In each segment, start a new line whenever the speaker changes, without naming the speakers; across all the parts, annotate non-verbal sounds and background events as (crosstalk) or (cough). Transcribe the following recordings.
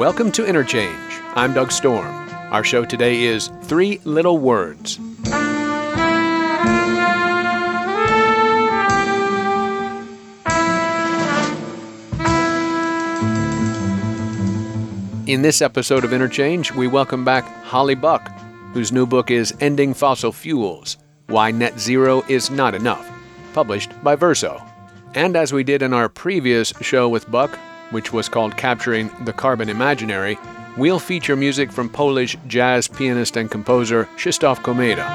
Welcome to Interchange. I'm Doug Storm. Our show today is Three Little Words. In this episode of Interchange, we welcome back Holly Buck, whose new book is Ending Fossil Fuels Why Net Zero is Not Enough, published by Verso. And as we did in our previous show with Buck, which was called Capturing the Carbon Imaginary, we'll feature music from Polish jazz pianist and composer Krzysztof Komeda.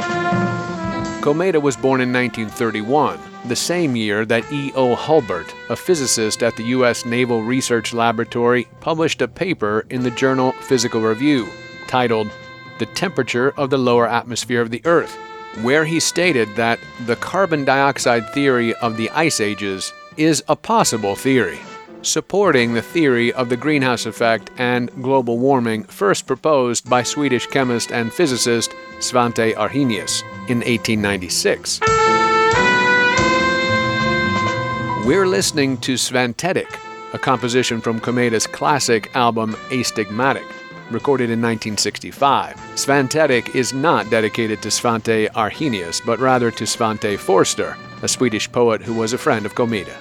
Komeda was born in 1931, the same year that E.O. Hulburt, a physicist at the U.S. Naval Research Laboratory, published a paper in the journal Physical Review titled The Temperature of the Lower Atmosphere of the Earth, where he stated that the carbon dioxide theory of the ice ages is a possible theory, supporting the theory of the greenhouse effect and global warming first proposed by Swedish chemist and physicist Svante Arrhenius in 1896. We're listening to Svantetic, a composition from Komeda's classic album Astigmatic, recorded in 1965. Svantetic is not dedicated to Svante Arrhenius, but rather to Svante Foerster, a Swedish poet who was a friend of Komeda.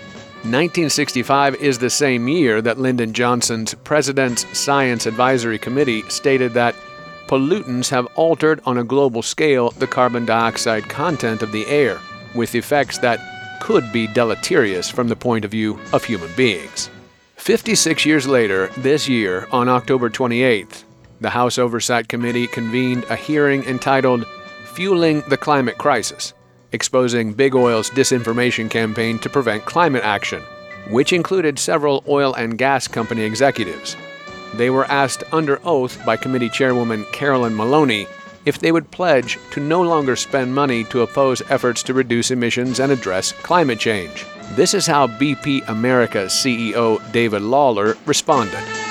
1965 is the same year that Lyndon Johnson's President's Science Advisory Committee stated that pollutants have altered on a global scale the carbon dioxide content of the air, with effects that could be deleterious from the point of view of human beings. 56 years later, this year, on October 28th, the House Oversight Committee convened a hearing entitled Fueling the Climate Crisis, exposing Big Oil's disinformation campaign to prevent climate action, which included several oil and gas company executives. They were asked under oath by committee chairwoman Carolyn Maloney if they would pledge to no longer spend money to oppose efforts to reduce emissions and address climate change. This is how BP America CEO David Lawler responded.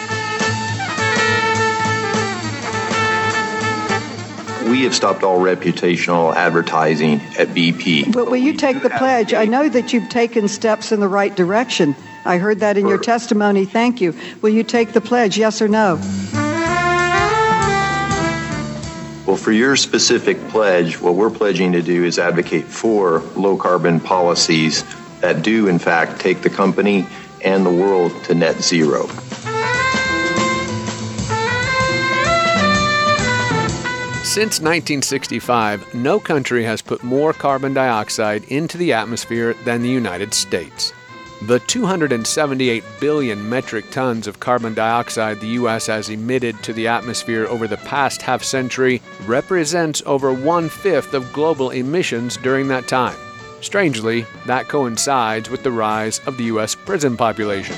We have stopped all reputational advertising at BP.
But will you take the pledge? I know that you've taken steps in the right direction. I heard that in your testimony. Thank you. Will you take the pledge, yes or no?
Well, for your specific pledge, what we're pledging to do is advocate for low carbon policies that do, in fact, take the company and the world to net zero.
Since 1965, no country has put more carbon dioxide into the atmosphere than the United States. The 278 billion metric tons of carbon dioxide the U.S. has emitted to the atmosphere over the past half century represents over one fifth of global emissions during that time. Strangely, that coincides with the rise of the U.S. prison population.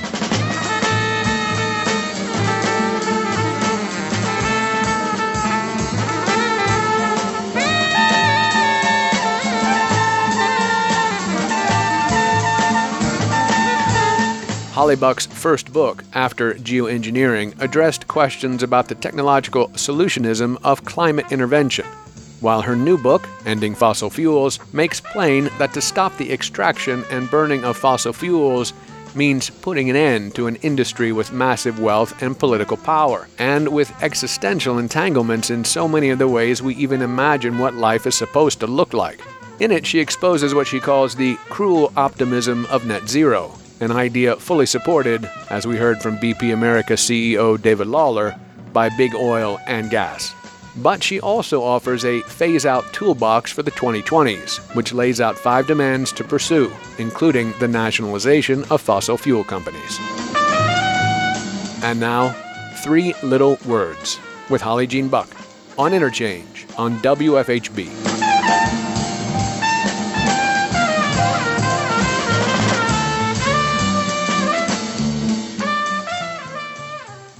Holly Buck's first book, after geoengineering, addressed questions about the technological solutionism of climate intervention, while her new book, Ending Fossil Fuels, makes plain that to stop the extraction and burning of fossil fuels means putting an end to an industry with massive wealth and political power, and with existential entanglements in so many of the ways we even imagine what life is supposed to look like. In it, she exposes what she calls the cruel optimism of net zero, an idea fully supported, as we heard from BP America CEO David Lawler, by big oil and gas. But she also offers a phase out toolbox for the 2020s, which lays out five demands to pursue, including the nationalization of fossil fuel companies. And now, Three Little Words with Holly Jean Buck on Interchange on WFHB.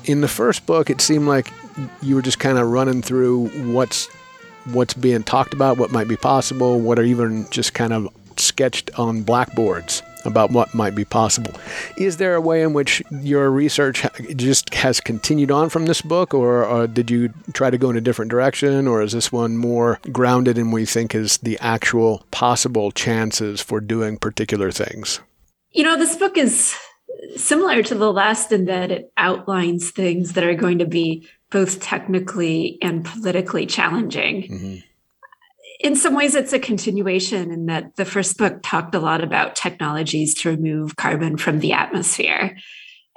In the first book, it seemed like you were just kind of running through what's what's being talked about, what might be possible, what are even just kind of sketched on blackboards about what might be possible. Is there a way in which your research just has continued on from this book, or, or did you try to go in a different direction, or is this one more grounded in what you think is the actual possible chances for doing particular things?
You know, this book is similar to the last in that it outlines things that are going to be both technically and politically challenging. Mm-hmm. In some ways, it's a continuation in that the first book talked a lot about technologies to remove carbon from the atmosphere.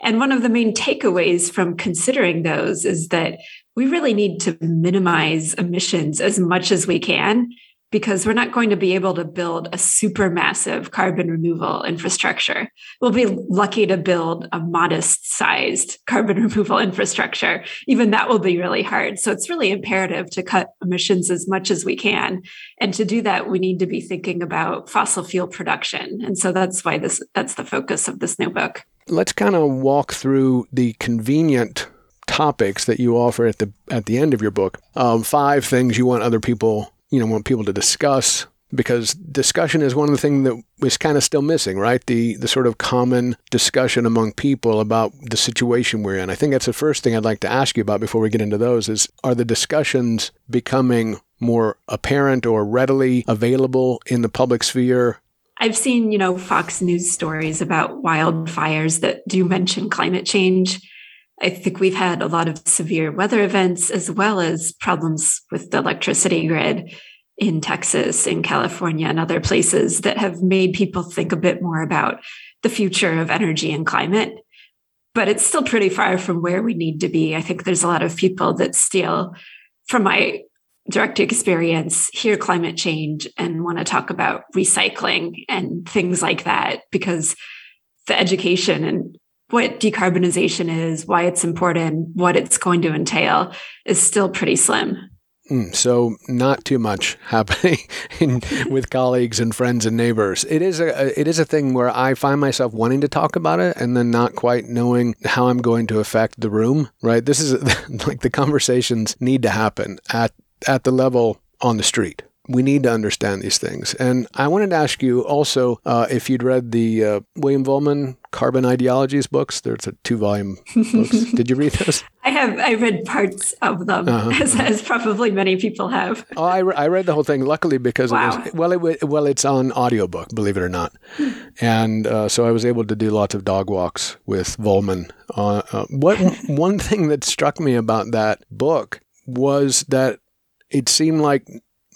And one of the main takeaways from considering those is that we really need to minimize emissions as much as we can because we're not going to be able to build a super massive carbon removal infrastructure. We'll be lucky to build a modest sized carbon (laughs) removal infrastructure. Even that will be really hard. So it's really imperative to cut emissions as much as we can. And to do that, we need to be thinking about fossil fuel production. And so that's why this that's the focus of this new book.
Let's kind of walk through the convenient topics that you offer at the at the end of your book. Um, five things you want other people, you know, want people to discuss because discussion is one of the things that is kind of still missing, right? The the sort of common discussion among people about the situation we're in. I think that's the first thing I'd like to ask you about before we get into those is are the discussions becoming more apparent or readily available in the public sphere?
I've seen, you know, Fox News stories about wildfires that do mention climate change. I think we've had a lot of severe weather events as well as problems with the electricity grid in Texas, in California, and other places that have made people think a bit more about the future of energy and climate. But it's still pretty far from where we need to be. I think there's a lot of people that still, from my direct experience, hear climate change and want to talk about recycling and things like that because the education and what decarbonization is, why it's important, what it's going to entail is still pretty slim.
Mm, so not too much (laughs) happening in, with (laughs) colleagues and friends and neighbors. It is a it is a thing where I find myself wanting to talk about it and then not quite knowing how I'm going to affect the room. Right? This is (laughs) like the conversations need to happen at at the level on the street we need to understand these things. And I wanted to ask you also uh, if you'd read the uh, William Vollmann Carbon Ideologies books. There's a two volume books. (laughs) Did you read those?
I have. I read parts of them, uh-huh. as, as, probably many people have.
Oh, I, re- I read the whole thing. Luckily, because wow. it was well, it well, it's on audiobook, believe it or not, and uh, so I was able to do lots of dog walks with Vollmann. Uh, uh, what (laughs) one thing that struck me about that book was that it seemed like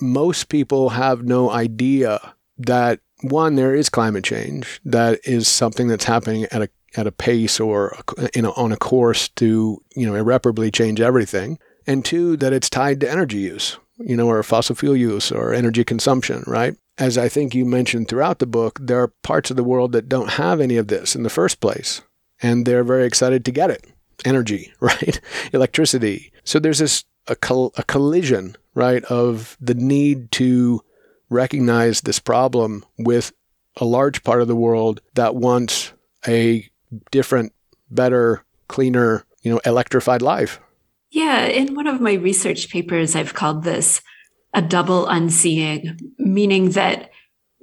most people have no idea that one there is climate change. That is something that's happening at a at a pace or you know on a course to you know irreparably change everything. And two that it's tied to energy use you know or fossil fuel use or energy consumption right? As i think you mentioned throughout the book there are parts of the world that don't have any of this in the first place and they're very excited to get it. Energy (laughs) right? Electricity. So there's this a, col- a collision right, of the need to recognize this problem with a large part of the world that wants a different, better, cleaner, you know, electrified life.
Yeah, in one of my research papers, I've called this a double unseeing, meaning that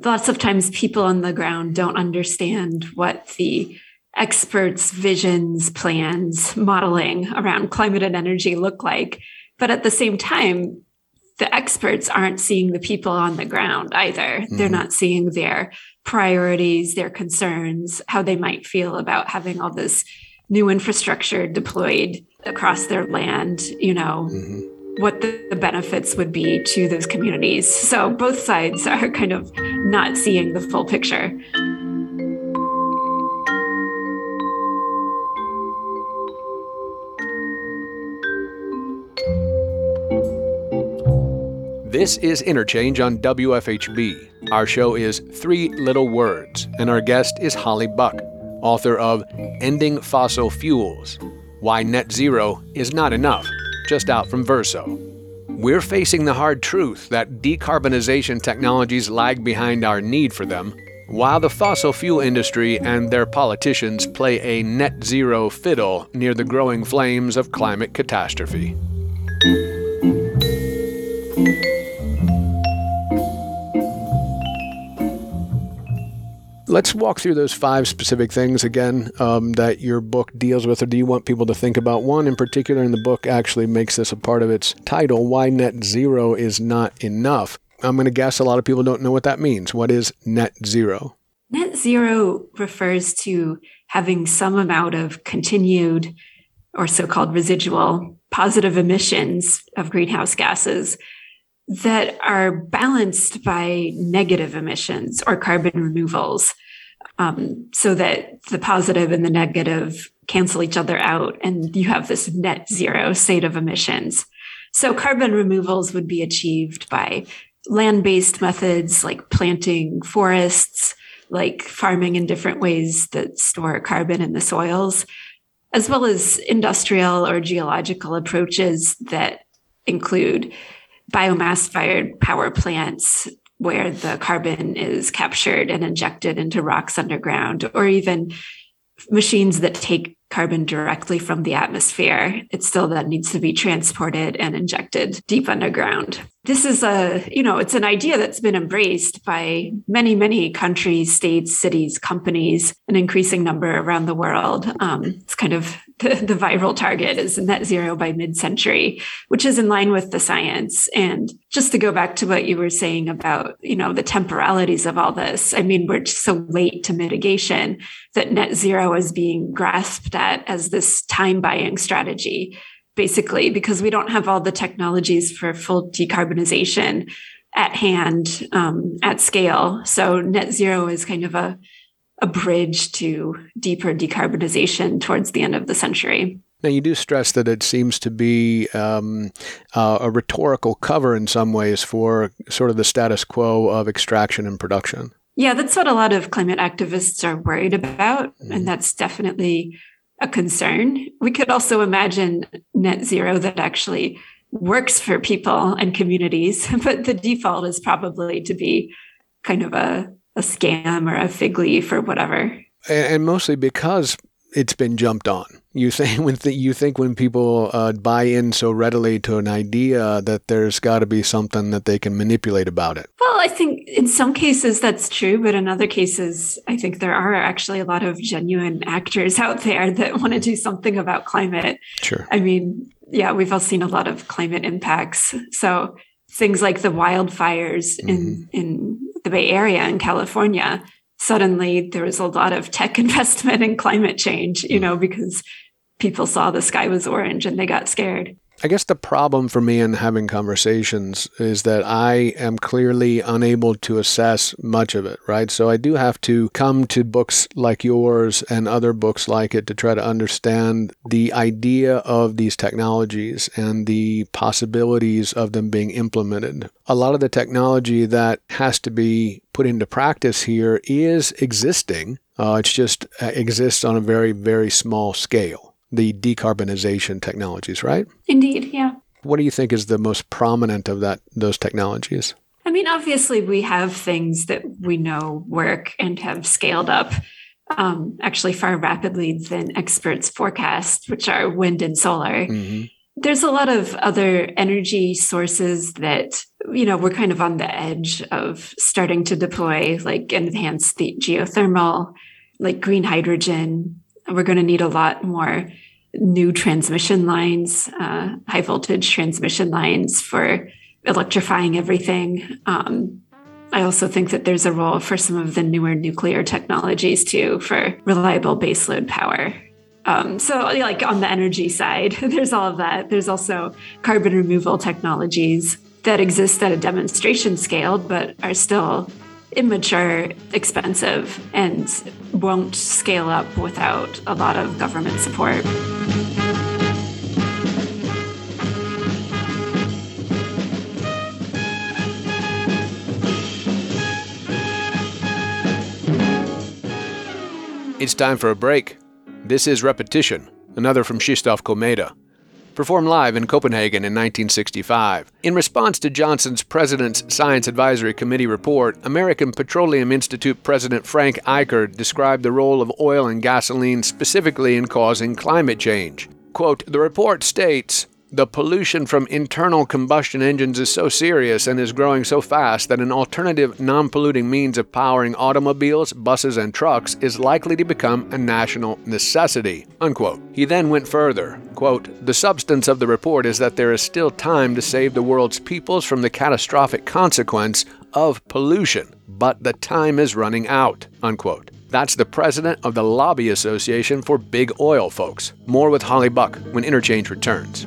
lots of times people on the ground don't understand what the experts' visions, plans, modeling around climate and energy look like. But at the same time, the experts aren't seeing the people on the ground either. Mm-hmm. They're not seeing their priorities, their concerns, how they might feel about having all this new infrastructure deployed across their land, you know, mm-hmm. what the, the benefits would be to those communities. So both sides (laughs) are kind of not seeing the full picture.
This is Interchange on WFHB. Our show is Three Little Words, and our guest is Holly Buck, author of Ending Fossil Fuels Why Net Zero is Not Enough, just out from Verso. We're facing the hard truth that decarbonization technologies lag behind our need for them, while the fossil fuel industry and their politicians play a net zero fiddle near the growing flames of climate catastrophe. Let's walk through those five specific things again um, that your book deals with, or do you want people to think about? One in particular in the book actually makes this a part of its title Why Net Zero is Not Enough. I'm going to guess a lot of people don't know what that means. What is net zero?
Net zero refers to having some amount of continued or so called residual positive emissions of greenhouse gases that are balanced by negative emissions or carbon removals um, so that the positive and the negative cancel each other out and you have this net zero state of emissions. So carbon removals would be achieved by land-based methods like planting forests, like farming in different ways that store carbon in the soils, as well as industrial or geological approaches that include biomass fired power plants where the carbon is captured and injected into rocks underground, or even machines that take carbon directly from the atmosphere. It still then needs to be transported and injected deep underground. This is a, you know, it's an idea that's been embraced by many, many countries, states, cities, companies, an increasing number around the world. Um, it's kind of the, the viral target is net zero by mid century, which is in line with the science. And just to go back to what you were saying about, you know, the temporalities of all this, I mean, we're so late to mitigation that net zero is being grasped at as this time buying strategy, basically, because we don't have all the technologies for full decarbonization at hand um, at scale. So net zero is kind of a a bridge to deeper decarbonization towards the end of the century.
Now, you do stress that it seems to be um, uh, a rhetorical cover in some ways for sort of the status quo of extraction and production.
Yeah, that's what a lot of climate activists are worried about. Mm-hmm. And that's definitely a concern. We could also imagine net zero that actually works for people and communities, (laughs) but the default is probably to be kind of a a scam or a fig leaf or whatever.
And mostly because it's been jumped on. You (laughs) think when th- you think when people uh, buy in so readily to an idea that there's got to be something that they can manipulate about it.
Well, I think in some cases that's true, but in other cases, I think there are actually a lot of genuine actors out there (laughs) that want to do something about climate.
Sure.
I mean, yeah, we've all seen a lot of climate impacts. So things like the wildfires mm-hmm. in in the Bay Area in California, suddenly there was a lot of tech (laughs) investment in climate change, you hmm. know, because people saw the sky was orange and they got scared.
I guess the problem for me in having conversations is that I am clearly unable to assess much of it, right? So I do have to come to books like yours and other books like it to try to understand the idea of these technologies and the possibilities of them being implemented. A lot of the technology that has to be put into practice here is existing. Uh, just uh, exists on a very, very small scale the decarbonization technologies, right?
Indeed, yeah.
What do you think is the most prominent of that those technologies?
I mean, obviously, we have things that we know work and have scaled up um, actually far rapidly than experts forecast, which are wind and solar. Mm-hmm. There's a lot of other energy sources that, you know, we're kind of on the edge of starting to deploy, like enhance the geothermal, like green hydrogen, we're going to need a lot more new transmission lines, uh, high voltage transmission lines for electrifying everything. Um, I also think that there's a role for some of the newer nuclear technologies too for reliable baseload power. Um, so, like on the energy side, (laughs) there's all of that. There's also carbon removal technologies that exist at a demonstration scale, but are still immature, expensive, and won't scale up without a lot of government support.
It's time for a break. This is Repetition, another from Krzysztof Komeda performed live in Copenhagen in 1965. In response to Johnson's President's Science Advisory Committee report, American Petroleum Institute President Frank Ikard described the role of oil and gasoline specifically in causing climate change. Quote, the report states the pollution from internal combustion engines is so serious and is growing so fast that an alternative non polluting means of powering automobiles, buses, and trucks is likely to become a national necessity. Unquote. He then went further. Quote, the substance of the report is that there is still time to save the world's peoples from the catastrophic consequence of pollution, but the time is running out. Unquote. That's the president of the Lobby Association for Big Oil Folks. More with Holly Buck when Interchange returns.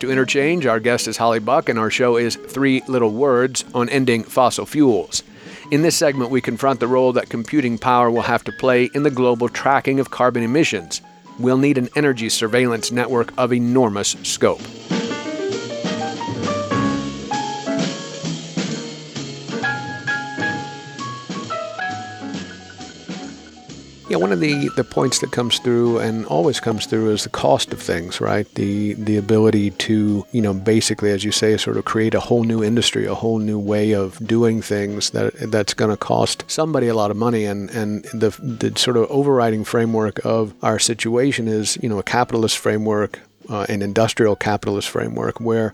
To Interchange. Our guest is Holly Buck, and our show is Three Little Words on Ending Fossil Fuels. In this segment, we confront the role that computing power will have to play in the global tracking of carbon emissions. We'll need an energy surveillance network of enormous scope. Yeah, one of the, the points that comes through and always comes through is the cost of things, right? The the ability to, you know, basically, as you say, sort of create a whole new industry, a whole new way of doing things that that's going to cost somebody a lot of money. And and the the sort of overriding framework of our situation is, you know, a capitalist framework, uh, an industrial capitalist framework where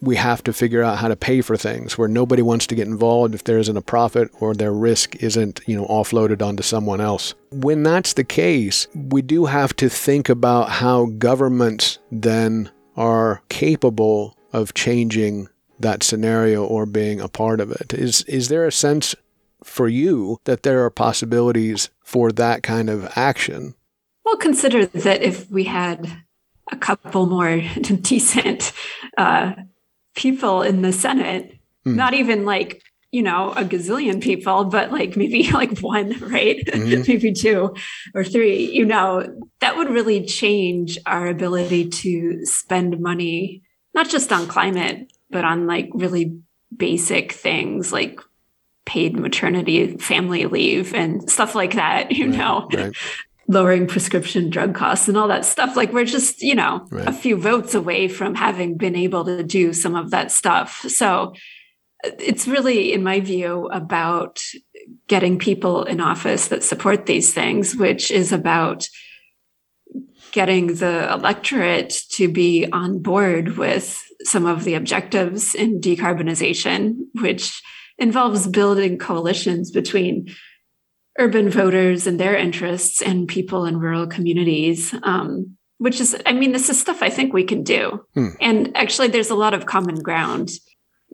we have to figure out how to pay for things where nobody wants to get involved if there isn't a profit or their risk isn't, you know, offloaded onto someone else. When that's the case, we do have to think about how governments then are capable of changing that scenario or being a part of it. Is is there a sense for you that there are possibilities for that kind of action?
Well, consider that if we had a couple more (laughs) decent uh, people in the Senate, mm. not even like, you know, a gazillion people, but like maybe (laughs) like one, right? (laughs) Mm-hmm. maybe two or three, you know, that would really change our ability to spend money, not just on climate, but on like really basic things like paid maternity family leave and stuff like that (laughs) you right, know right lowering prescription drug costs and all that stuff. Like we're just, you know, right. a few votes away from having been able to do some of that stuff. So it's really, in my view, about getting people in office that support these things, which is about getting the electorate to be on board with some of the objectives in decarbonization, which involves building coalitions between urban voters and their interests and people in rural communities. Um, which is, I mean, this is stuff I think we can do. Hmm. And actually, there's a lot of common ground.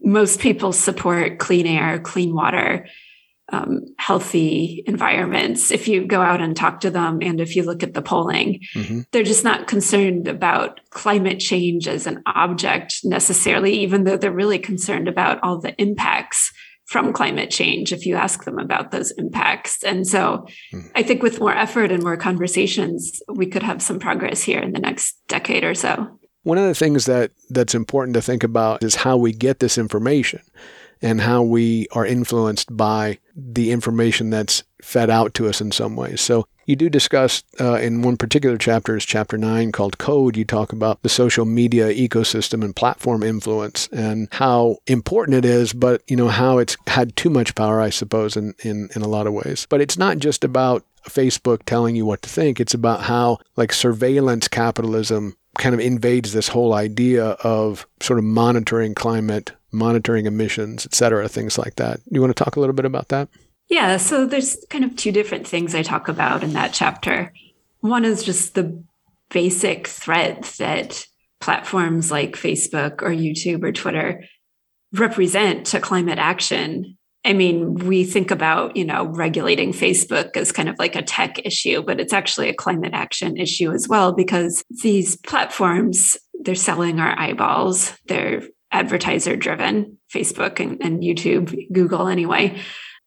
Most people support clean air, clean water, um, healthy environments. If you go out and talk to them, and if you look at the polling, mm-hmm. they're just not concerned about climate change as an object necessarily, even though they're really concerned about all the impacts from climate change if you ask them about those impacts. And so hmm. I think with more effort and more conversations, we could have some progress here in the next decade or so.
One of the things that that's important to think about is how we get this information and how we are influenced by the information that's fed out to us in some ways. So you do discuss uh, in one particular chapter, is chapter nine called Code. You talk about the social media ecosystem and platform influence and how important it is, but you know how it's had too much power, I suppose, in in, in a lot of ways. But it's not just about Facebook telling you what to think. It's about how like surveillance capitalism kind of invades this whole idea of sort of monitoring climate, monitoring emissions, et cetera, things like that. You want to talk a little bit about that?
Yeah, so there's kind of two different things I talk about in that chapter. One is just the basic threat that platforms like Facebook or YouTube or Twitter represent to climate action. I mean, we think about, you know, regulating Facebook as kind of like a tech issue, but it's actually a climate action issue as well because these platforms, they're selling our eyeballs. They're advertiser driven, Facebook and, and YouTube, Google anyway.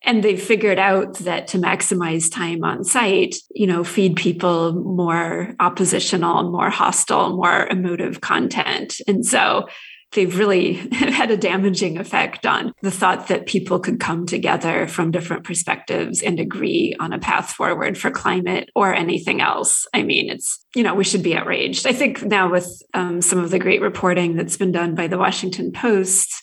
And they've figured out that to maximize time on site, you know, feed people more oppositional, more hostile, more emotive content. And so they've really (laughs) had a damaging effect on the thought that people could come together from different perspectives and agree on a path forward for climate or anything else. I mean, it's, you know, we should be outraged. I think now with um, some of the great reporting that's been done by the Washington Post,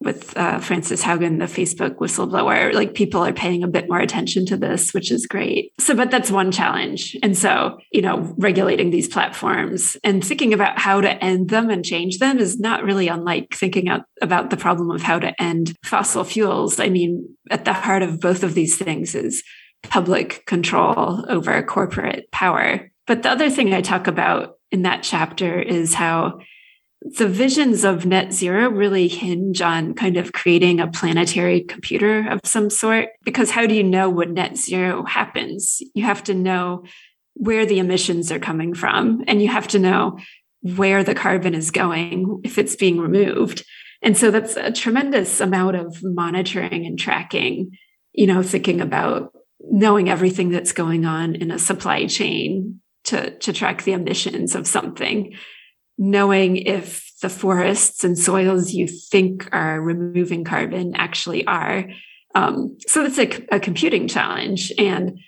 with uh, Frances Haugen, the Facebook whistleblower, like people are paying a bit more attention to this, which is great. So, but that's one challenge. And so, you know, regulating these platforms and thinking about how to end them and change them is not really unlike thinking out about the problem of how to end fossil fuels. I mean, at the heart of both of these things is public control over corporate power. But the other thing I talk about in that chapter is how the visions of net zero really hinge on kind of creating a planetary computer of some sort. Because how do you know when net zero happens? You have to know where the emissions are coming from, and you have to know where the carbon is going if it's being removed. And so that's a tremendous amount of monitoring and tracking, you know, thinking about knowing everything that's going on in a supply chain to, to track the emissions of something knowing if the forests and soils you think are removing carbon actually are. Um, so it's a, a computing challenge. And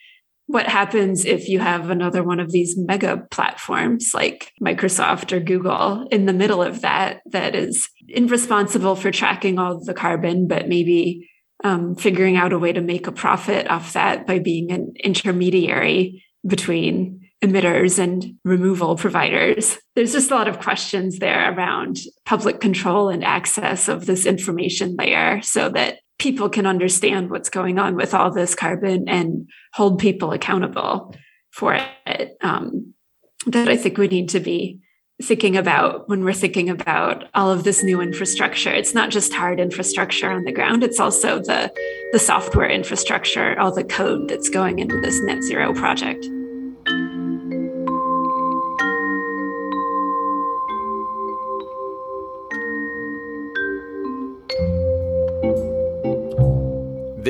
what happens if you have another one of these mega platforms like Microsoft or Google in the middle of that that is irresponsible for tracking all the carbon, but maybe um, figuring out a way to make a profit off that by being an intermediary between emitters and removal providers. There's just a lot of questions there around public control and access of this information layer so that people can understand what's going on with all this carbon and hold people accountable for it. Um, that I think we need to be thinking about when we're thinking about all of this new infrastructure. It's not just hard infrastructure on the ground, it's also the, the software infrastructure, all the code that's going into this net zero project.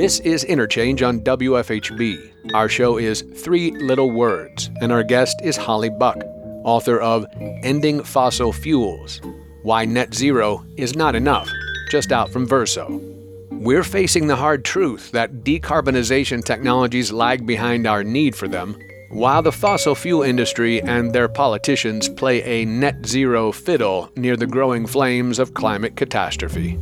This is Interchange on WFHB. Our show is Three Little Words, and our guest is Holly Buck, author of Ending Fossil Fuels Why Net Zero is Not Enough, just out from Verso. We're facing the hard truth that decarbonization technologies lag behind our need for them, while the fossil fuel industry and their politicians play a net zero fiddle near the growing flames of climate catastrophe.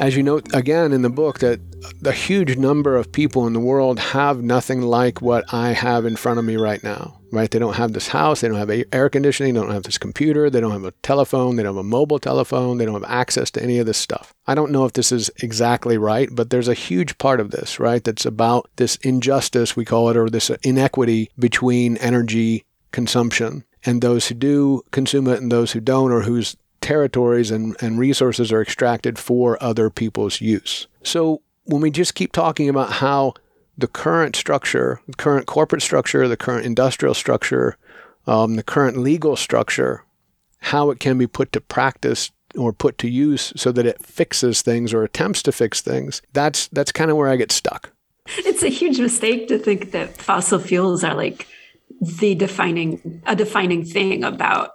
As you note again in the book, that a huge number of people in the world have nothing like what I have in front of me right now. Right? They don't have this house, they don't have air conditioning, they don't have this computer, they don't have a telephone, they don't have a mobile telephone, they don't have access to any of this stuff. I don't know if this is exactly right, but there's a huge part of this, right? That's about this injustice, we call it, or this inequity between energy consumption and those who do consume it and those who don't, or whose territories and, and resources are extracted for other people's use. So when we just keep talking about how the current structure, the current corporate structure, the current industrial structure, um, the current legal structure, how it can be put to practice or put to use so that it fixes things or attempts to fix things, that's that's kind of where I get stuck.
It's a huge mistake to think that fossil fuels are like the defining a defining thing about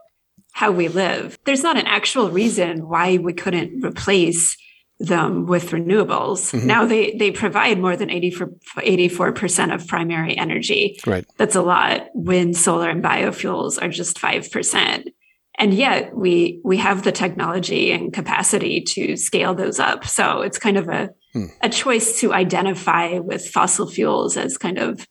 how we live. There's not an actual reason why we couldn't replace them with renewables. Mm-hmm. Now they they provide more than 84 percent of primary energy.
Right.
That's a lot. Wind, solar, and biofuels are just five percent. And yet we we have the technology and capacity to scale those up. So it's kind of a hmm. a choice to identify with fossil fuels as kind of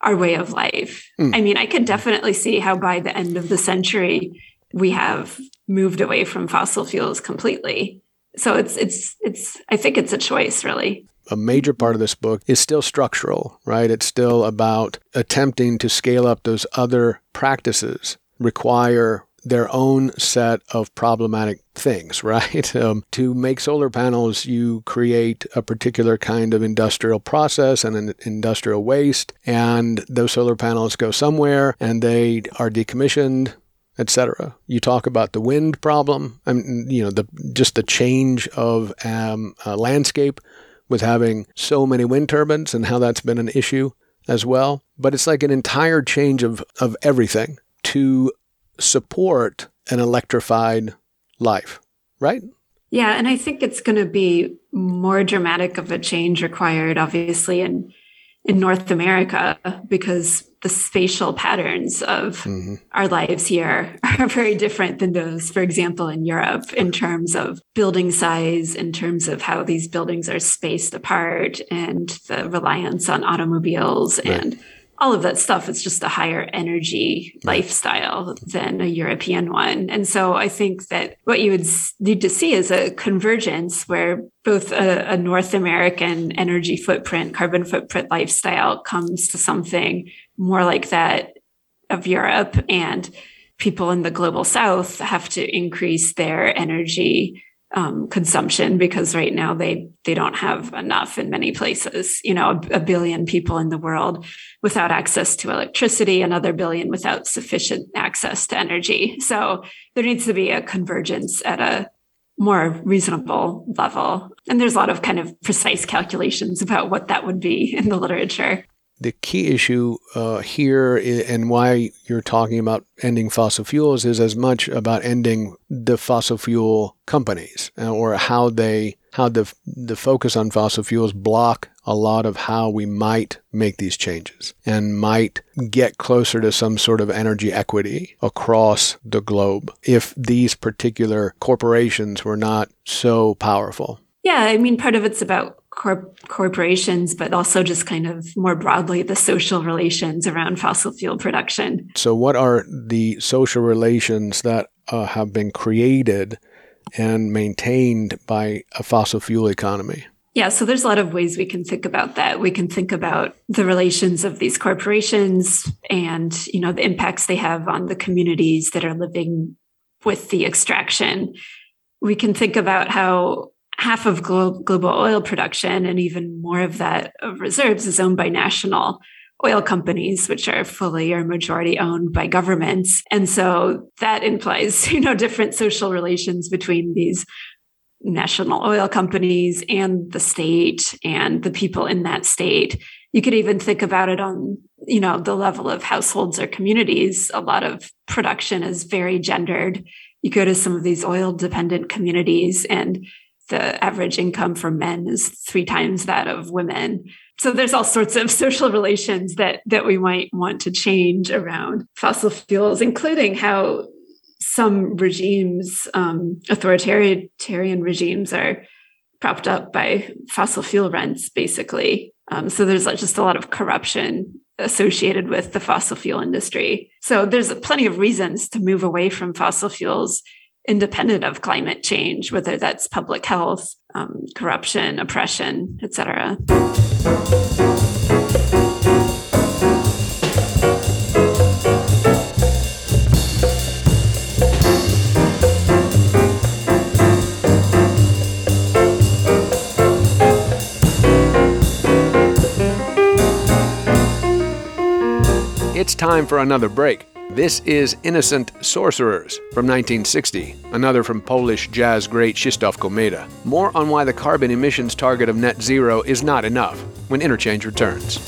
our way of life. Hmm. I mean, I could definitely see how by the end of the century we have moved away from fossil fuels completely. So it's it's it's I think it's a choice really.
a major part of this book is still structural, right? It's still about attempting to scale up those other practices require their own set of problematic things, (laughs) right? Um, to make solar panels, you create a particular kind of industrial process and an industrial waste, and those solar panels go somewhere and they are decommissioned etc. You talk about the wind problem, and you know the just the change of um, landscape with having so many wind turbines and how that's been an issue as well. But it's like an entire change of of everything to support an electrified life, right?
Yeah, and I think it's going to be more dramatic of a change required, obviously, in in North America because the spatial patterns of mm-hmm. our lives here are (laughs) very different than those, for example, in Europe, in terms of building size, in terms of how these buildings are spaced apart, and the reliance on automobiles right. and all of that stuff is just a higher energy lifestyle than a European one. And so I think that what you would need to see is a convergence where both a, a, North American energy footprint, carbon footprint lifestyle comes to something more like that of Europe and people in the global south have to increase their energy um, consumption because right now they they don't have enough in many places. You know, a, a, billion people in the world without access to electricity, another billion without sufficient access to energy. So there needs to be a convergence at a more reasonable level. And there's a lot of kind of precise calculations about what that would be in the literature
the key issue uh, here and why you're talking about ending fossil fuels is as much about ending the fossil fuel companies uh, or how they how the the focus on fossil fuels block a lot of how we might make these changes and might get closer to some sort of energy equity across the globe if these particular corporations were not so powerful.
Yeah, I mean part of it's about corp- corporations, but also just kind of more broadly the social relations around fossil fuel production.
So, what are the social relations that uh, have been created and maintained by a fossil fuel economy?
Yeah, so there's a lot of ways we can think about that. We can think about the relations of these corporations and, you know, the impacts they have on the communities that are living with the extraction. We can think about how half of global oil production and even more of that of reserves is owned by national oil companies which are fully or majority owned by governments. And so that implies (laughs) you know different social relations between these national oil companies and the state and the people in that state. You could even think about it on you know the level of households or communities. A lot of production is very gendered. You go to some of these oil dependent communities and the average income for men is three times that of women. So there's all sorts of (laughs) social relations that that we might want to change around fossil fuels, including how some regimes, um, authoritarian regimes, are propped up by fossil fuel rents, basically. Um, so there's just a lot of corruption associated with the fossil fuel industry. So there's plenty of reasons to move away from fossil fuels independent of climate change, whether that's public health, um, corruption, oppression, etc.
It's time for another break. This is Innocent Sorcerers from 1960, another from Polish jazz great Krzysztof Komeda. More on why the carbon emissions target of net zero is not enough when Interchange returns.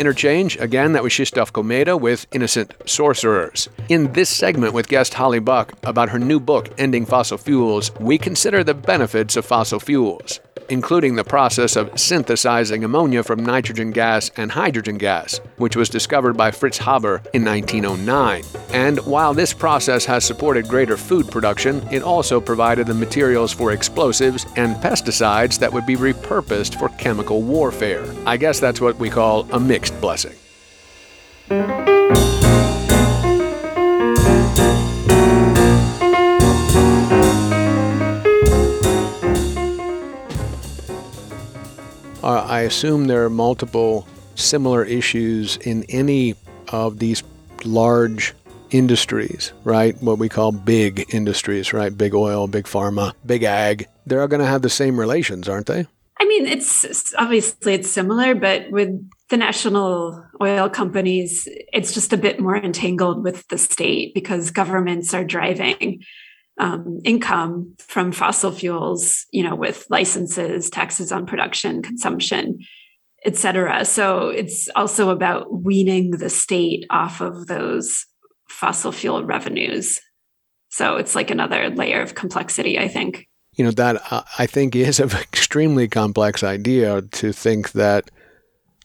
Interchange. Again, that was Krzysztof Komeda with Innocent Sorcerers. In this segment with guest Holly Buck about her new book, Ending Fossil Fuels, we consider the benefits of fossil fuels including the process of synthesizing ammonia from nitrogen gas and hydrogen gas, which was discovered by Fritz Haber in 1909. And while this process has supported greater food production, it also provided the materials for explosives and pesticides that would be repurposed for chemical warfare. I guess that's what we call a mixed blessing. Uh, I assume there are multiple similar issues in any of these large industries, right? What we call big industries, right? Big oil, big pharma, big ag. They're going to have the same relations, aren't they?
I mean, it's obviously it's similar, but with the national oil companies, it's just a bit more entangled with the state because governments are driving um, income from fossil fuels, you know, with licenses, taxes on production, consumption, et cetera. So it's also about weaning the state off of those fossil fuel revenues. So it's like another layer of complexity, I think.
You know, that uh, I think is an (laughs) extremely complex idea to think that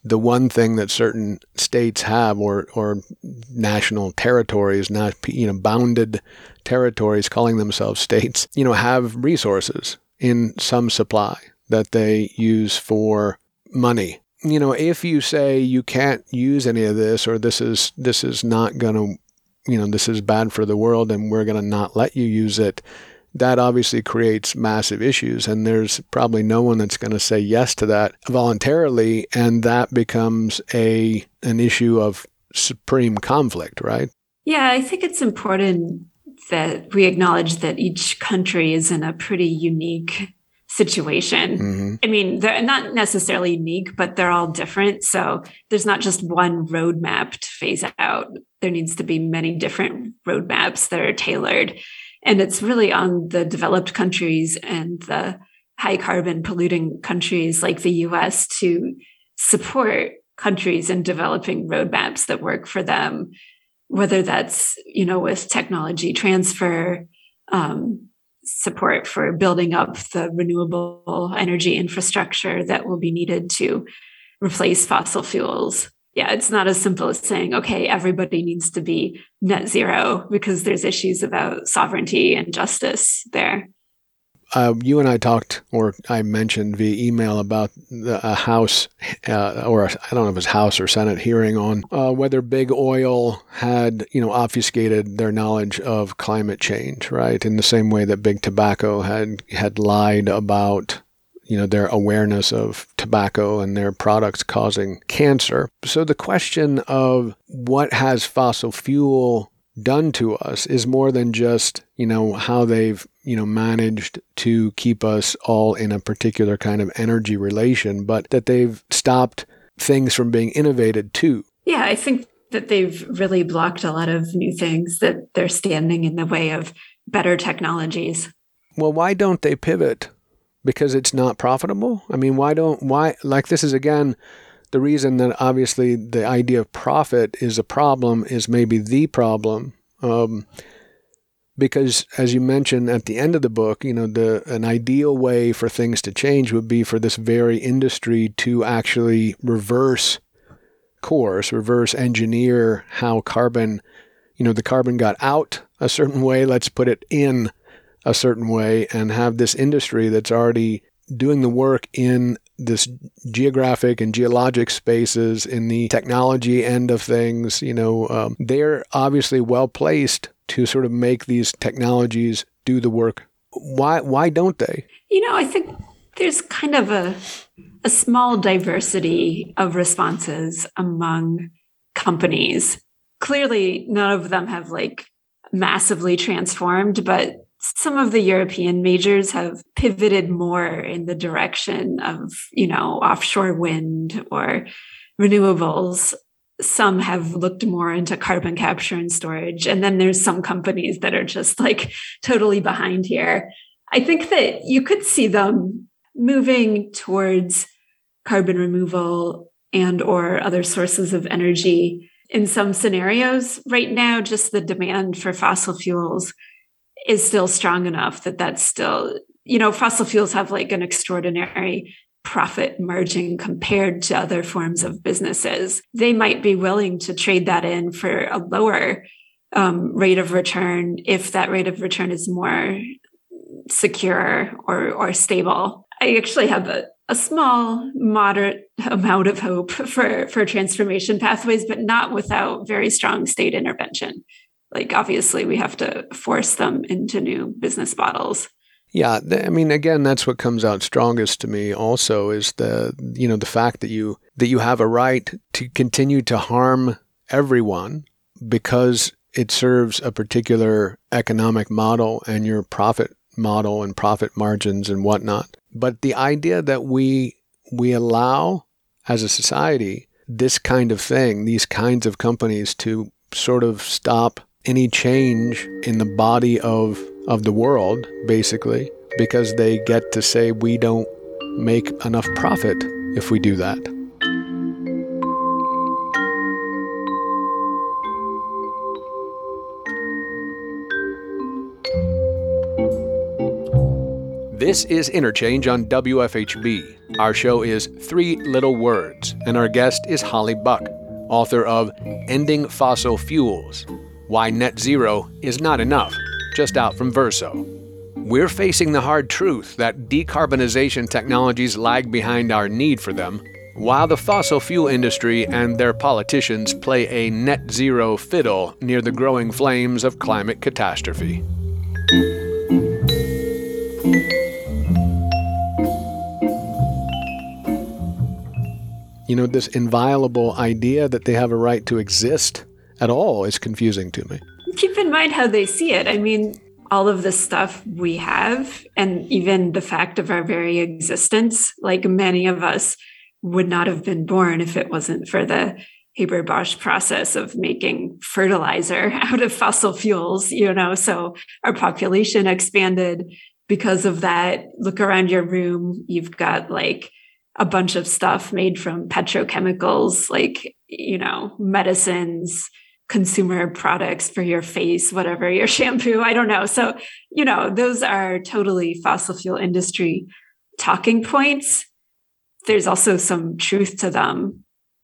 the one thing that certain states have or or national territories, not you know bounded territories calling themselves states, you know, have resources in some supply that they use for money. You know, if you say you can't use any of this or this is this is not going to you know, this is bad for the world and we're going to not let you use it, that obviously creates massive issues. And there's probably no one that's going to say yes to that voluntarily. And that becomes a an issue of supreme conflict, right?
Yeah, I think it's important that we acknowledge that each country is in a pretty unique situation. Mm-hmm. I mean, they're not necessarily unique, but they're all different. So there's not just one roadmap to phase out. There needs to be many different roadmaps that are tailored and it's really on the developed countries and the high carbon polluting countries like the US to support countries in developing roadmaps that work for them, whether that's, you know, with technology transfer, um, support for building up the renewable energy infrastructure that will be needed to replace fossil fuels yeah, it's not as simple as saying, okay, everybody needs to be net zero because there's issues about sovereignty and justice there.
Uh, you and I talked, or I mentioned via email about a House, uh, or I don't know if it's House or Senate hearing on uh, whether big oil had, you know, obfuscated their knowledge of climate change, right? In the same way that big tobacco had had lied about you know, their awareness of tobacco and their products causing cancer. So the question of what has fossil fuel done to us is more than just, you know, how they've, you know, managed to keep us all in a particular kind of energy relation, but that they've stopped things from being innovated too.
Yeah, I think that they've really blocked a lot of new things that they're standing in the way of better technologies.
Well, why don't they pivot because it's not profitable? I mean, why don't why like this is again the reason that obviously the idea of profit is a problem is maybe the problem. Um, because as you mentioned at the end of the book, you know, the an ideal way for things to change would be for this very industry to actually reverse course, reverse engineer how carbon, you know, the carbon got out a certain way, let's put it in a certain way and have this industry that's already doing the work in this geographic and geologic spaces in the technology end of things you know um, they're obviously well placed to sort of make these technologies do the work. Why why don't they?
You know i think there's kind of a a small diversity of responses among companies. Clearly none of them have like massively transformed but some of the European majors have pivoted more in the direction of, you know, offshore wind or renewables. Some have looked more into carbon capture and storage. And then there's some companies that are just like totally behind here. I think that you could see them moving towards carbon removal and or other sources of energy in some scenarios right now just the demand for fossil fuels is still strong enough that that's still you know fossil fuels have like an extraordinary profit margin compared to other forms of businesses. They might be willing to trade that in for a lower um, rate of return if that rate of return is more secure or or stable. I actually have a, a small moderate amount of hope for for transformation pathways but not without very strong state intervention like obviously we have to force them into new business models
yeah i mean again that's what comes out strongest to me also is the you know the fact that you that you have a right to continue to harm everyone because it serves a particular economic model and your profit model and profit margins and whatnot. But the idea that we we allow as a society this kind of thing, these kinds of companies to sort of stop any change in the body of of the world, basically, because they get to say we don't make enough profit if we do that. This is Interchange on WFHB. Our show is Three Little Words, and our guest is Holly Buck, author of Ending Fossil Fuels Why Net Zero is Not Enough, just out from Verso. We're facing the hard truth that decarbonization technologies lag behind our need for them, while the fossil fuel industry and their politicians play a net zero fiddle near the growing flames of climate catastrophe. you know, this inviolable idea that they have a right to exist at all is confusing to me.
Keep in mind how they see it. I mean, all of the stuff we have, and even the fact of our very existence, like many of us would not have been born if it wasn't for the Haber Bosch process of making fertilizer (laughs) out of fossil fuels, you know. So our population expanded because of that. Look around your room, you've got like a bunch of stuff made from petrochemicals, like, you know, medicines, consumer products for your face, whatever, your (laughs) shampoo, I don't know. So, you know, those are totally fossil fuel industry talking points. There's also some truth to them.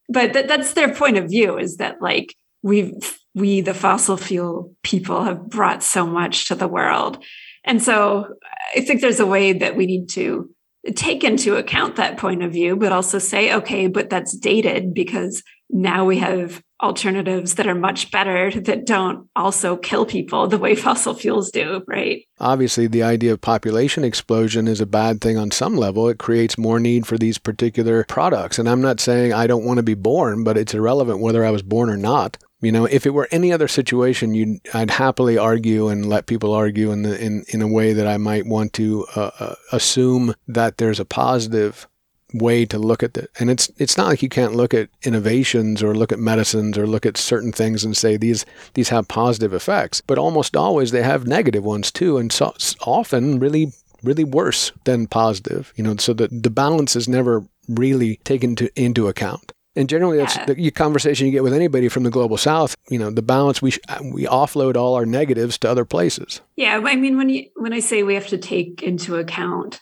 But th- that's their point of view is that like we we the fossil fuel people have brought so much to the world. And so I think there's a way that we need to take into account that point of view, but also say, okay, but that's dated because now we have alternatives that are much better that don't also kill people the way (laughs) fossil fuels do, right?
Obviously, the idea of population explosion is a bad thing on some level. It creates more need for these particular products. And I'm not saying I don't want to be born, but it's irrelevant whether I was born or not. You know, if it were any other situation, you'd I'd happily argue and let people argue in the, in in a way that I might want to uh, uh, assume that there's a positive way to look at it. And it's it's not like you can't look at innovations or look at medicines or look at certain things and say these these have positive effects, but almost always they have negative ones too, and so often really really worse than positive. You know, so that the balance is never really taken to, into account. And generally, that's yeah. the conversation you get with anybody from the global south. You know, the balance we sh- we offload all our negatives to other places.
Yeah, I mean, when you when I say we have to take into account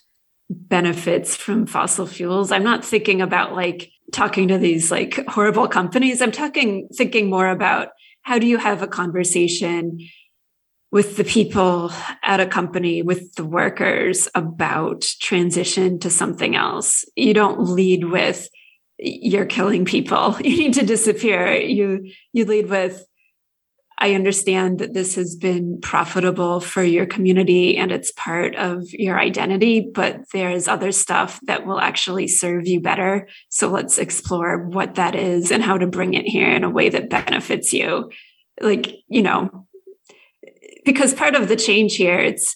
benefits from fossil fuels, I'm not thinking about like talking to these like horrible companies. I'm talking thinking more about how do you have a conversation with the people at a company, with the workers about transition to something else. You don't lead with you're killing people (laughs) you need to disappear you you lead with i understand that this has been profitable for your community and it's part of your identity but there's other stuff that will actually serve you better. So let's explore what that is and how to bring it here in a way that benefits you. Like you know because part of the change here it's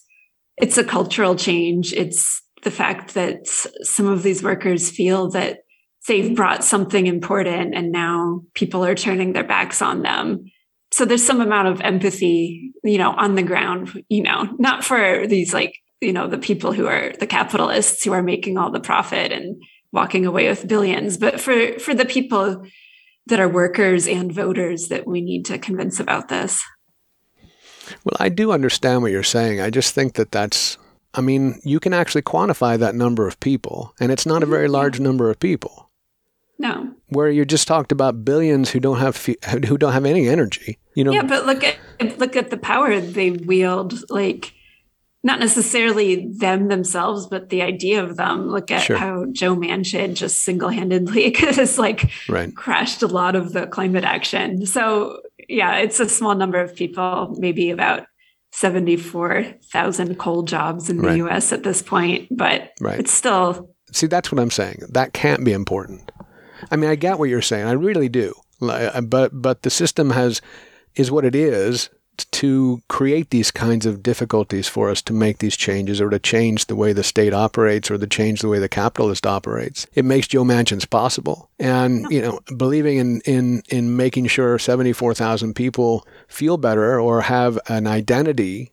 it's a cultural change. It's the fact that some of these workers feel that they've brought something important and now people are turning their backs on them so there's some amount of empathy you know on the ground you know not for these like you know the people who are the capitalists who are making all the profit and walking away with billions, but for for the people that are workers and voters that we need to convince about this.
Well, I do understand what you're saying. I just think that that's I mean, you can actually quantify that number of people, and it's not a very mm-hmm. large number of people.
No.
Where you just talked about billions who don't have (laughs) who don't have any energy. You know.
Yeah, but look at look at the power they wield. Like, not necessarily them themselves, but the idea of them. Look at sure. how Joe Manchin just single handedly (laughs) has like right. crashed a lot of the climate action. So yeah, it's a small number of people, maybe about 74,000 coal jobs in the right. US at this point, but right. it's still.
See, that's what I'm saying. That can't be important. I mean, I get what you're saying. I really do. Uh, but but the system has is what it is to create these kinds of difficulties for us to make these changes or to change the way the state operates or to change the way the capitalist operates. It makes Joe Manchin's possible. And, you know, believing in, in, in making sure 74,000 people feel better or have an identity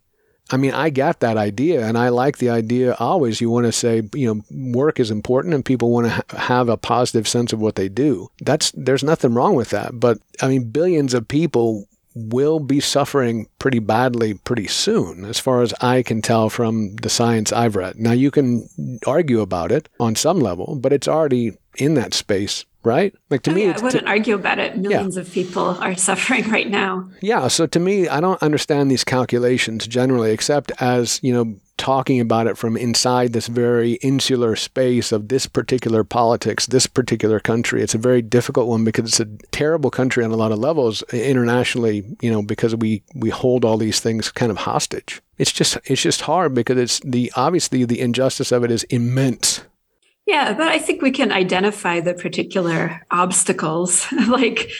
I mean, I got that idea, and I like the idea always. You want to say, you know, work is important, and people want to ha- have a positive sense of what they do. That's there's nothing wrong with that. But I mean, billions of people will be suffering pretty badly pretty soon, as far as I can tell from the science I've read. Now, you can argue about it on some level, but it's already in that space right?
Like to oh, me, yeah, I wouldn't to, argue about it. Millions yeah. of people are (laughs) suffering right now.
Yeah. So to me, I don't understand these calculations generally, except as you know, talking about it from inside this very insular space of this particular politics, this particular country. It's a very difficult one because it's a terrible country on a lot of levels internationally. You know, because we we hold all these things kind of hostage. It's just it's just hard because it's the obviously the injustice of it is immense
yeah, but I think we can identify the particular obstacles, (laughs) like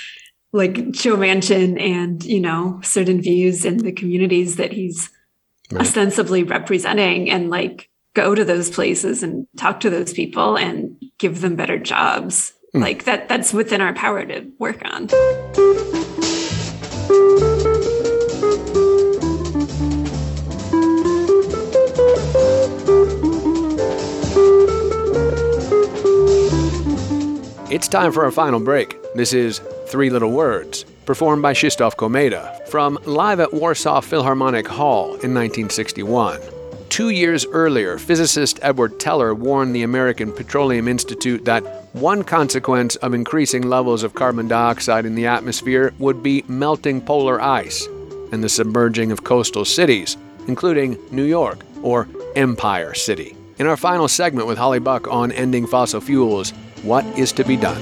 like Joe Manchin and you know certain views in the communities that he's right. ostensibly representing, and like go to those places and talk to those people and give them better jobs. Mm. Like that that's within our power to work on.
It's time for our final break. This is Three Little Words, performed by Krzysztof Komeda from Live at Warsaw Philharmonic Hall in 1961. Two years earlier, physicist Edward Teller warned the American Petroleum Institute that one consequence of increasing levels of carbon dioxide in the atmosphere would be melting polar ice and the submerging of coastal cities, including New York or Empire City. In our final segment with Holly Buck on ending fossil fuels, what is to be done?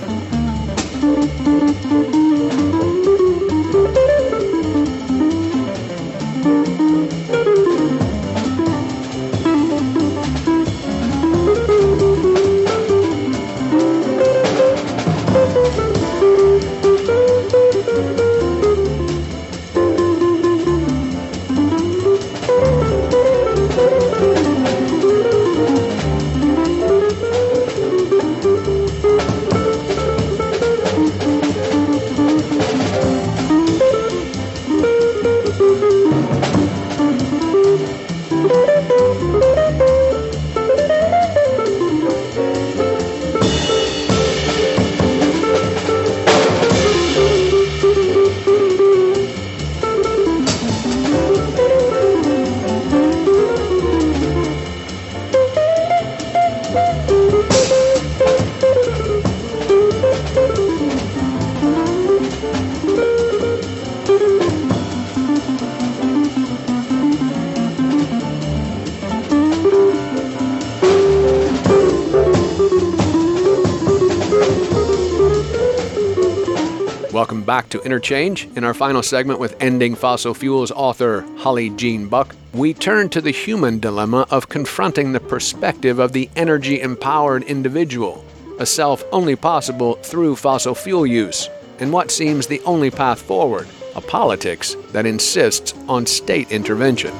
Back to Interchange. In our final segment with Ending Fossil Fuels author Holly Jean Buck, we turn to the human dilemma of confronting the perspective of the energy empowered individual, a self only possible through fossil fuel use, and what seems the only path forward a politics that insists on state intervention.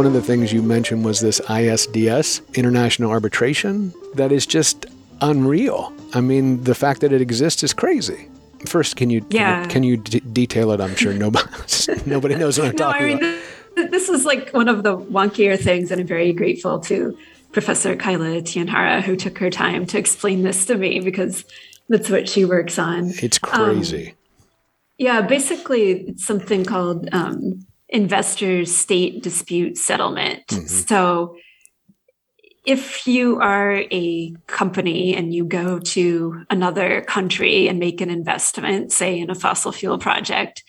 One of the things you mentioned was this ISDS, International Arbitration, that is just unreal. I mean, the fact that it exists is crazy. First, can you
yeah.
can you, d- detail it? I'm sure nobody (laughs) nobody knows what I'm (laughs)
no,
talking
I mean,
about.
This is like one of the wonkier things, and I'm very grateful to Professor Kyla Tienhaara who took her time to explain this to me because that's what she works on.
It's crazy. Um,
yeah, basically, it's something called um, investor state dispute settlement. Mm-hmm. So if you are a company and you go to another country and make an investment, say in a fossil fuel project,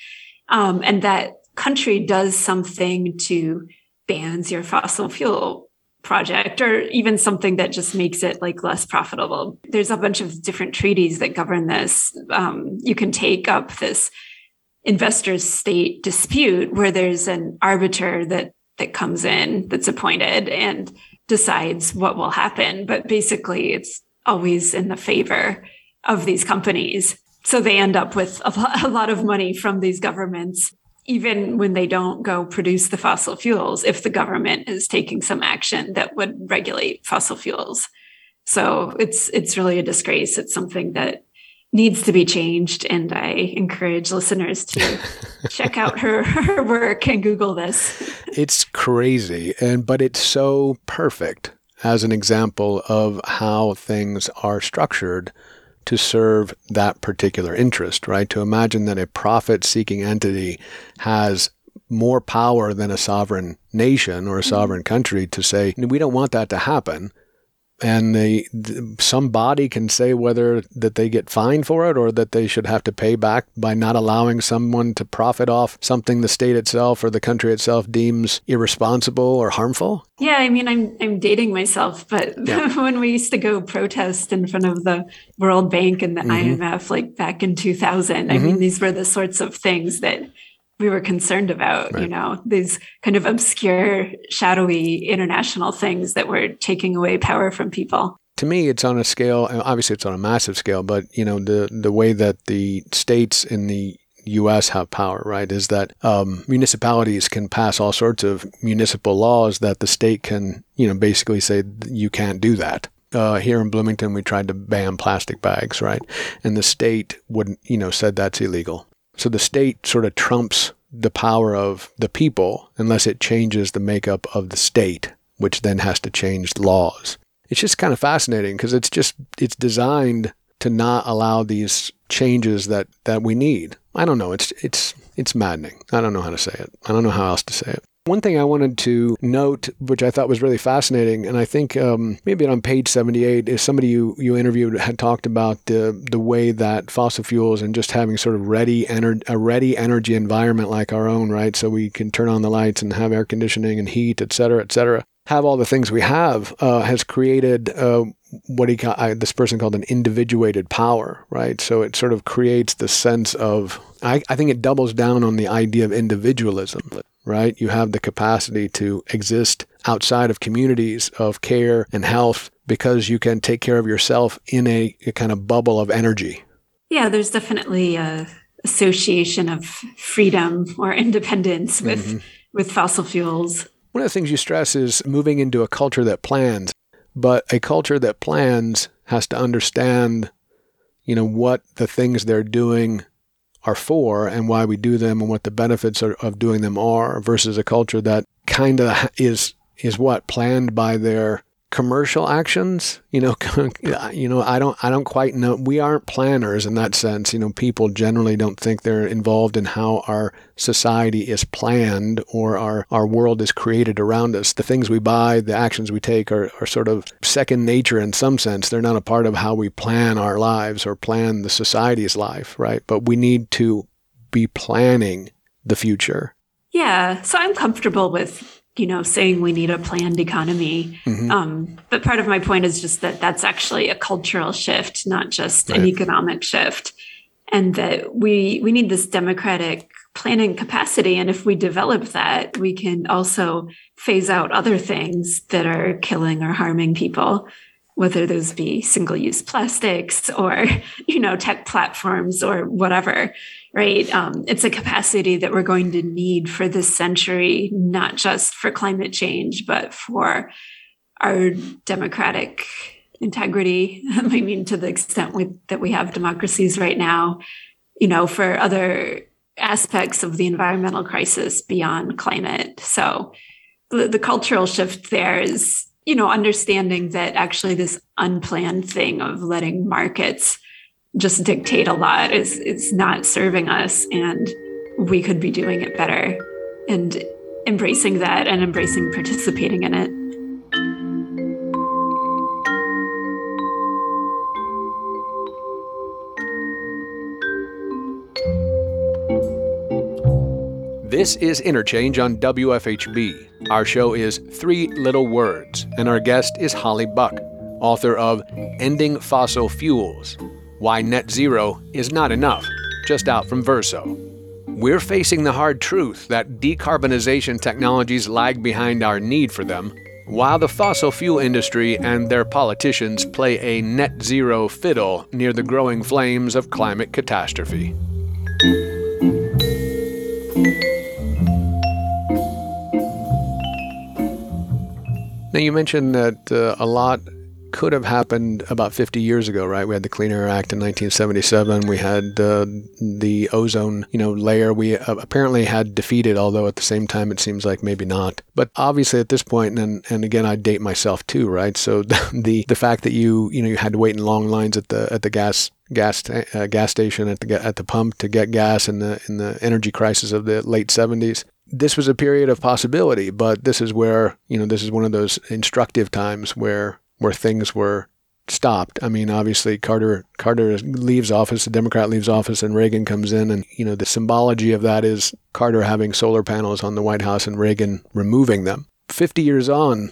um, and that country does something to bans your fossil fuel project or even something that just makes it like less profitable there's a bunch of different treaties that govern this um, you can take up this investors state dispute where there's an arbiter that that comes in that's appointed and decides what will happen. But basically, it's always in the favor of these companies. So they end up with a lot of money from these governments, even when they don't go produce the fossil fuels, if the government is taking some action that would regulate fossil fuels. So it's it's really a disgrace. It's something that needs to be changed. And I encourage listeners to (laughs) check out her, her work and Google this.
It's crazy. And but it's so perfect as an example of how things are structured to serve that particular interest, right? To imagine that a profit seeking entity has more power than a sovereign nation or a mm-hmm. sovereign country to say, we don't want that to happen and they somebody can say whether that they get fined for it or that they should have to pay back by not allowing someone to profit off something the state itself or the country itself deems irresponsible or harmful
yeah i mean i'm i'm dating myself but yeah. (laughs) when we used to go protest in front of the world bank and the mm-hmm. imf like back in 2000 mm-hmm. i mean mm-hmm. these were the sorts of things that we were concerned about, right. you know, these kind of obscure, shadowy international things that were taking away power from people.
To me, it's on a scale, obviously it's on a massive scale, but, you know, the, the way that the states in the U.S. have power, right? Is that um, municipalities can pass all sorts of municipal laws that the state can, you know, basically say you can't do that. Uh, here in Bloomington, we tried to ban plastic bags, right? And the state wouldn't, you know, said that's illegal. So the state sort of trumps the power of the people unless it changes the makeup of the state, which then has to change the laws. It's just kind of fascinating because it's just it's designed to not allow these changes that that we need. I don't know. It's it's it's maddening. I don't know how to say it. I don't know how else to say it. One thing I wanted to note, which I thought was really fascinating, and I think um, maybe on page 78, is somebody you, you interviewed had talked about the the way that fossil fuels and just having sort of ready ener- a ready energy environment like our own, right? So we can turn on the lights and have air conditioning and heat, et cetera, et cetera. Have all the things we have uh, has created uh, what he I, this person called an individuated power, right? So it sort of creates the sense of I, I think it doubles down on the idea of individualism right? You have the capacity to exist outside of communities of care and health because you can take care of yourself in a, a kind of bubble of energy.
Yeah, there's definitely a association of freedom or (laughs) independence with mm-hmm. with fossil fuels.
One of the things you stress is moving into a culture that plans, but a culture that plans has to understand, you know, what the things they're doing are for and why we do them and what the benefits are, of doing them are versus a culture that kind of is is what? Planned by their commercial actions you know (laughs) you know i don't i don't quite know. We aren't planners in that sense. You know people generally don't think they're involved in how our society is planned or our our world is created around us. The things we buy the actions we take are, are sort of second nature in some sense. They're not a part of how we plan our lives or plan the society's life right? But we need to be planning the future.
Yeah so i'm comfortable with you know, saying we need a planned economy. Mm-hmm. Um, but part of my point is just that that's actually a cultural shift, not just right. an economic shift, and that we we need this democratic planning capacity. And if we develop that, we can also phase out other things that are killing or harming people, whether those be single-use plastics or (laughs) you know tech platforms or whatever right? Um, it's a capacity that we're going to need for this century, not just for climate change, but for our democratic integrity. (laughs) I mean, to the extent we, that we have democracies right now, you know, for other aspects of the environmental crisis beyond climate. So the, the cultural shift there is, you know, understanding that actually this unplanned thing of letting markets just dictate a lot is is not serving us and we could be doing it better and embracing that and embracing participating in it.
This is Interchange on WFHB. Our show is Three Little Words, and our guest is Holly Buck, author of Ending Fossil Fuels Why Net Zero is Not Enough, just out from Verso. We're facing the hard truth that decarbonization technologies lag behind our need for them, while the fossil fuel industry and their politicians play a net zero fiddle near the growing flames of climate catastrophe. Now, you mentioned that uh, a lot could have happened about 50 years ago, right? We had the Clean Air Act in 1977. We had uh, the ozone, you know, layer we uh, apparently had defeated, although at the same time it seems like maybe not. But obviously at this point, and and again I date myself too, right? So (laughs) the the fact that you you know you had to wait in long lines at the at the gas gas uh, gas station at the at the pump to get gas in the in the energy crisis of the late 70s this was a period of possibility, but this is where, you know, this is one of those instructive times where where things were stopped. I mean, obviously Carter Carter leaves office, the Democrat leaves office and Reagan comes in and, you know, the symbology of that is Carter having solar panels on the White House and Reagan removing them. 50 years on,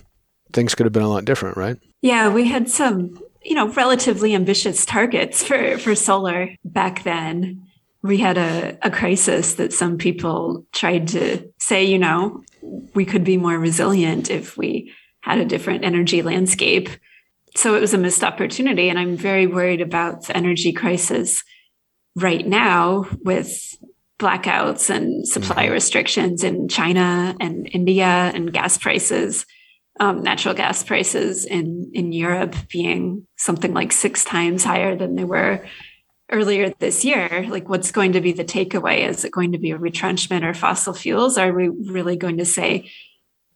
things could have been a lot different, right?
Yeah, we had some, you know, relatively ambitious targets for for solar back then we had a, a crisis that some people tried to say, you know, we could be more resilient if we had a different energy landscape. So it was a missed opportunity. And I'm very worried about the energy crisis right now with blackouts and supply mm-hmm. restrictions in China and India and gas prices, um, natural gas prices in, in Europe being something like six times higher than they were earlier this year like what's going to be the takeaway is it going to be a retrenchment or fossil fuels are we really going to say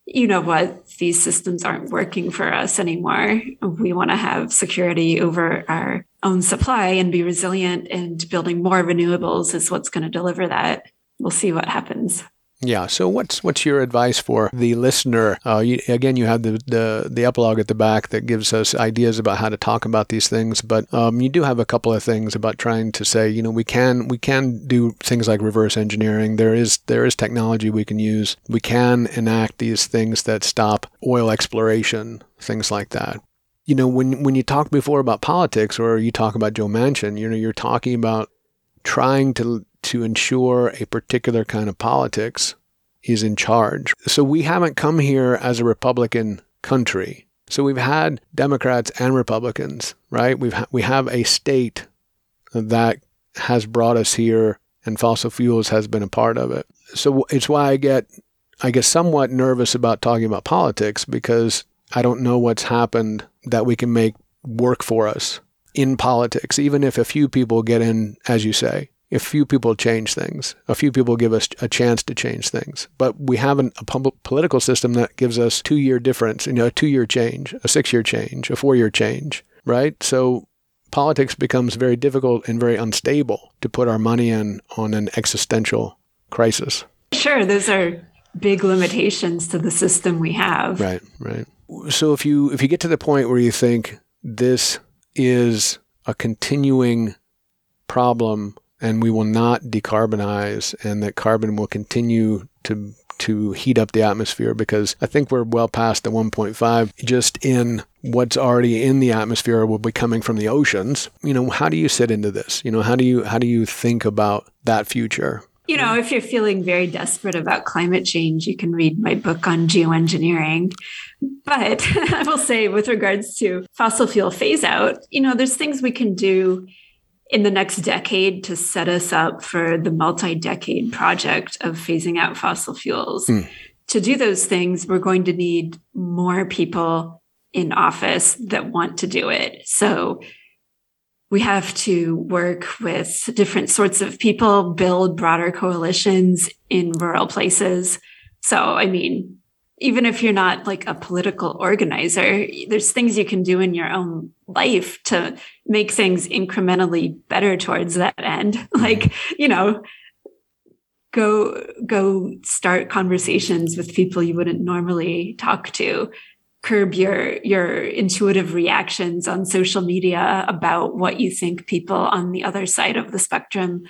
you know what? These systems aren't working for us anymore. We want to have security over our own supply and be resilient and building more renewables is what's going to deliver that. We'll see what happens
yeah. So what's what's your advice for the listener? Uh, you, again, you have the, the the epilogue at the back that gives us ideas about how to talk about these things, but um, you do have a couple of things about trying to say, you know, we can we can do things like reverse engineering. There is there is technology we can use. We can enact these things that stop oil exploration, things like that. You know, when when you talk before about politics or you talk about Joe Manchin, you know, you're talking about trying to to ensure a particular kind of politics is in charge. So we haven't come here as a Republican country. So we've had Democrats and Republicans, right? We've ha- we have a state that has brought us here and fossil fuels has been a part of it. So it's why I get I get somewhat nervous about talking about politics because I don't know what's happened that we can make work for us in politics, even if a few people get in, as you say a few people change things. A few people give us a chance to change things. But we have an, a political system that gives us two year difference, you know, a two year change, a six year change, a four year change, right? So politics becomes very difficult and very unstable to put our money in on an existential crisis.
Sure, those are big limitations to the system we have.
Right, right. So if you if you get to the point where you think this is a continuing problem and we will not decarbonize and that carbon will continue to to heat up the atmosphere because I think we're well past the 1.5 just in what's already in the atmosphere will be coming from the oceans. You know, how do you sit into this? You know, how do you how do you think about that future?
You know, if you're feeling very desperate about climate change, you can read my book on geoengineering. But (laughs) I will say, with regards to fossil fuel phase out, you know, there's things we can do in the next decade to set us up for the multi decade project of phasing out fossil fuels. Mm. To do those things, we're going to need more people in office that want to do it. So we have to work with different sorts of people, build broader coalitions in rural places. So, I mean, even if you're not like a political organizer, there's things you can do in your own life to make things incrementally better towards that end. (laughs) Mm-hmm. Like, you know, go go start conversations with people you wouldn't normally talk to curb your your intuitive reactions on social media about what you think people on the other side of the spectrum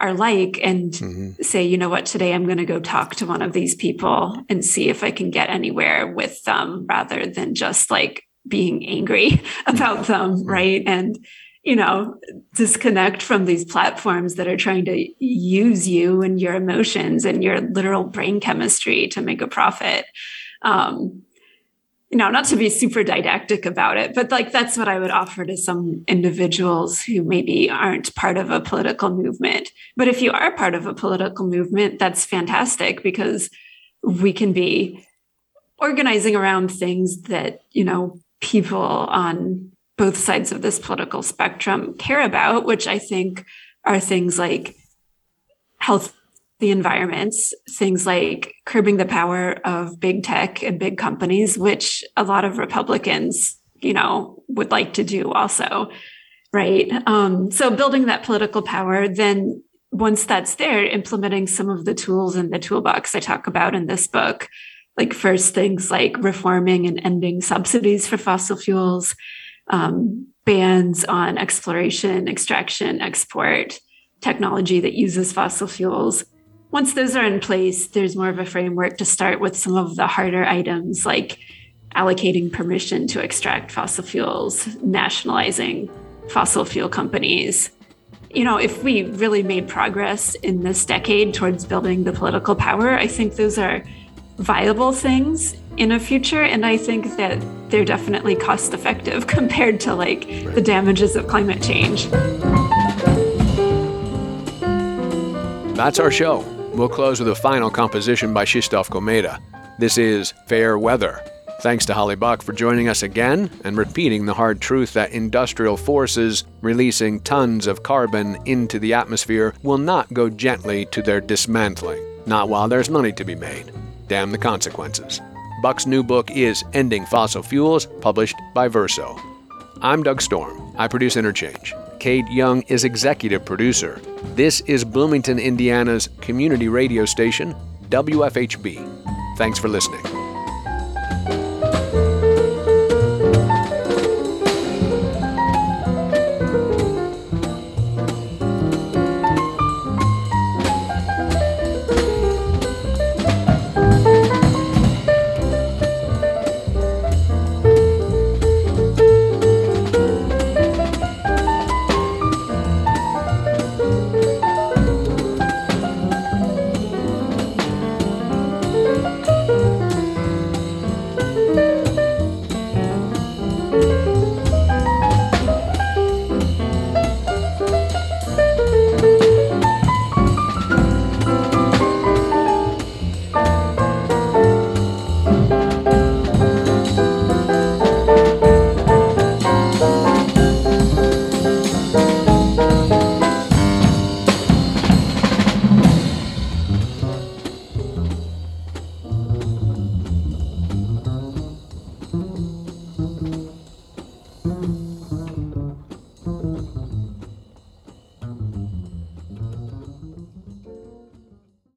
are like and mm-hmm. say you know what? Today i'm going to go talk to one of these people and see if i can get anywhere with them rather than just like being angry (laughs) about them right? And you know disconnect from these platforms that are trying to use you and your emotions and your literal brain chemistry to make a profit. Um, you know, not to be super didactic about it, but like that's what I would offer to some individuals who maybe aren't part of a political movement. But if you are part of a political movement, that's fantastic because we can be organizing around things that, you know, people on both sides of this political spectrum care about, which I think are things like health the environments, things like curbing the power of big tech and big companies, which a lot of Republicans, you know, would like to do also. Right. Um, so building that political power, then once that's there, implementing some of the tools in the toolbox I talk about in this book, like first things like reforming and ending subsidies for fossil fuels, um, bans on exploration, extraction, export, technology that uses fossil fuels, once those are in place, there's more of a framework to start with some of the harder items like allocating permission to extract fossil fuels, nationalizing fossil fuel companies. You know, if we really made progress in this decade towards building the political power, I think those are viable things in a future. And I think that they're definitely cost effective (laughs) compared to like right. the damages of climate change.
That's our show. We'll close with a final composition by Krzysztof Komeda. This is Fair Weather. Thanks to Holly Buck for joining us again and repeating the hard truth that industrial forces releasing tons of carbon into the atmosphere will not go gently to their dismantling, not while there's money to be made. Damn the consequences. Buck's new book is Ending Fossil Fuels, published by Verso. I'm Doug Storm. I produce Interchange. Kate Young is executive producer. This is Bloomington, Indiana's community radio station, WFHB. Thanks for listening.